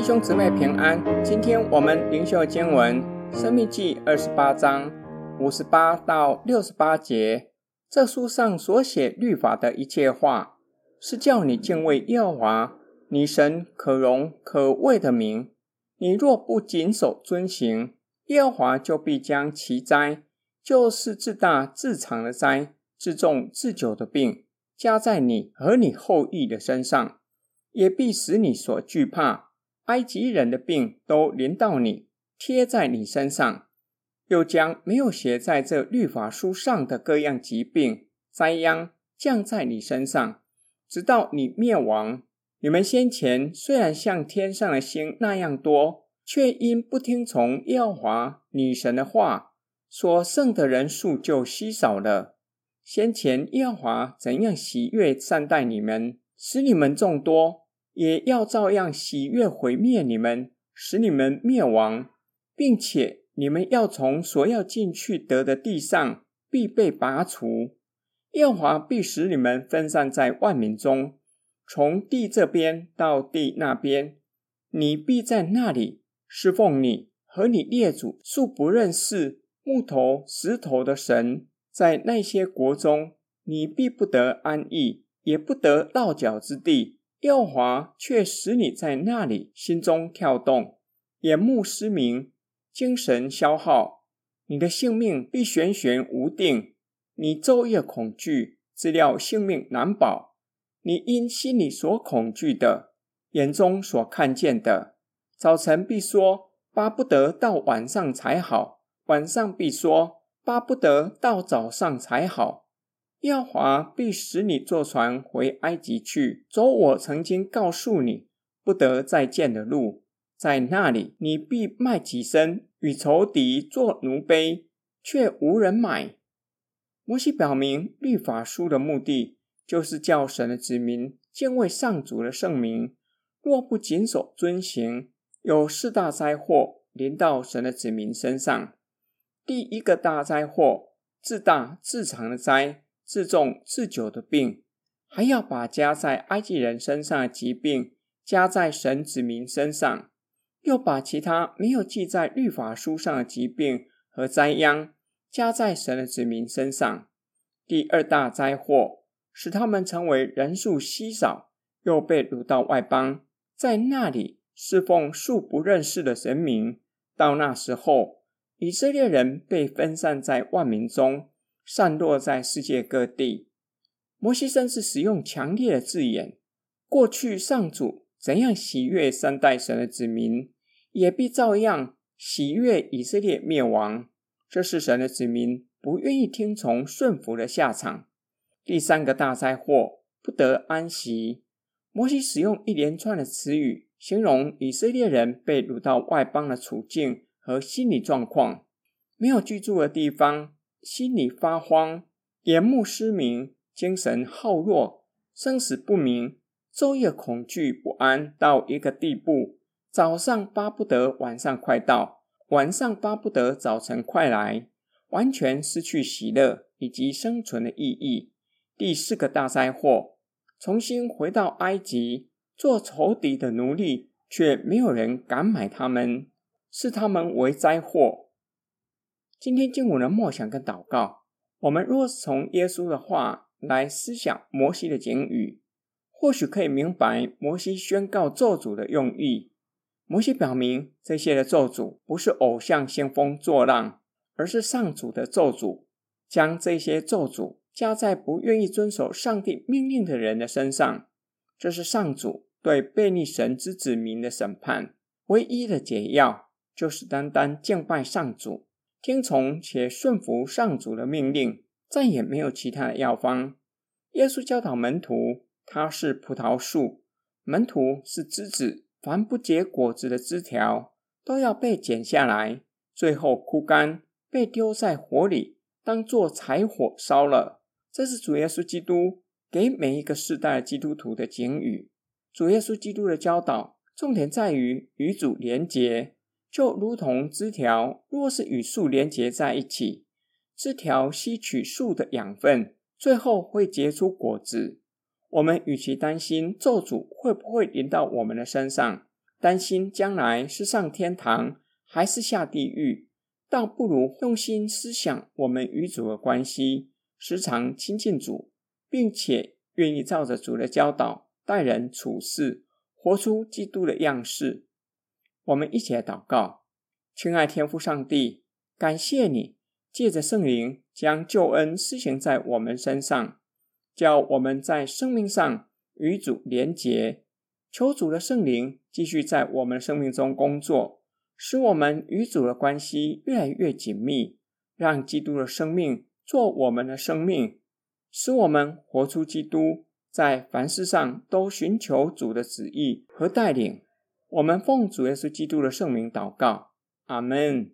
弟兄姊妹平安，今天我们灵修经文《申命记》二十八章五十八到六十八节。这书上所写律法的一切话，是叫你敬畏耶和华，你神可荣可畏的名。你若不谨守遵行，耶和华就必将奇灾，就是自大自长的灾，自重自久的病，加在你和你后裔的身上，也必使你所惧怕埃及人的病都临到你，贴在你身上。又将没有写在这律法书上的各样疾病、灾殃降在你身上，直到你灭亡。你们先前虽然像天上的星那样多，却因不听从耶和华女神的话，所剩的人数就稀少了。先前耶和华怎样喜悦善待你们，使你们众多，也要照样喜悦毁灭你们，使你们灭亡，并且。你们要从所要进去得的地上必被拔除，耶和华必使你们分散在万民中，从地这边到地那边，你必在那里侍奉你和你列祖素不认识木头石头的神，在那些国中，你必不得安逸，也不得落脚之地。耀华却使你在那里心中跳动，眼目失明。精神消耗，你的性命必悬悬无定。你昼夜恐惧，知料性命难保。你因心里所恐惧的，眼中所看见的，早晨必说巴不得到晚上才好；晚上必说巴不得到早上才好。耶和华必使你坐船回埃及去，走我曾经告诉你不得再见的路。在那里，你必卖己身与仇敌做奴婢，却无人买。摩西表明，律法书的目的就是叫神的子民敬畏上主的圣名。若不谨守遵行，有四大灾祸临到神的子民身上。第一个大灾祸，自大自长的灾，自重自久的病，还要把加在埃及人身上的疾病加在神子民身上。又把其他没有记在律法书上的疾病和灾殃加在神的子民身上。第二大灾祸，使他们成为人数稀少，又被掳到外邦，在那里侍奉素不认识的神明。到那时候，以色列人被分散在万民中，散落在世界各地。摩西甚至使用强烈的字眼：过去上主。怎样喜悦三代神的子民，也必照样喜悦以色列灭亡。这是神的子民不愿意听从顺服的下场。第三个大灾祸，不得安息。摩西使用一连串的词语，形容以色列人被掳到外邦的处境和心理状况：没有居住的地方，心里发慌，眼目失明，精神耗弱，生死不明。昼夜恐惧不安到一个地步，早上巴不得晚上快到，晚上巴不得早晨快来，完全失去喜乐以及生存的意义。第四个大灾祸，重新回到埃及做仇敌的奴隶，却没有人敢买他们，视他们为灾祸。今天经文的默想跟祷告，我们若是从耶稣的话来思想摩西的警语。或许可以明白摩西宣告咒诅的用意。摩西表明，这些的咒诅不是偶像兴风作浪，而是上主的咒诅，将这些咒诅加在不愿意遵守上帝命令的人的身上。这是上主对悖逆神之子民的审判。唯一的解药就是单单敬拜上主，听从且顺服上主的命令，再也没有其他的药方。耶稣教导门徒。他是葡萄树，门徒是枝子，凡不结果子的枝条都要被剪下来，最后枯干，被丢在火里，当做柴火烧了。这是主耶稣基督给每一个世代基督徒的警语。主耶稣基督的教导重点在于与主连结，就如同枝条若是与树连结在一起，枝条吸取树的养分，最后会结出果子。我们与其担心咒诅会不会临到我们的身上，担心将来是上天堂还是下地狱，倒不如用心思想我们与主的关系，时常亲近主，并且愿意照着主的教导待人处事，活出基督的样式。我们一起来祷告，亲爱天父上帝，感谢你借着圣灵将救恩施行在我们身上，叫我们在生命上与主连结。求主的圣灵继续在我们生命中工作，使我们与主的关系越来越紧密，让基督的生命做我们的生命，使我们活出基督，在凡事上都寻求主的旨意和带领。我们奉主耶稣基督的圣名祷告，阿门。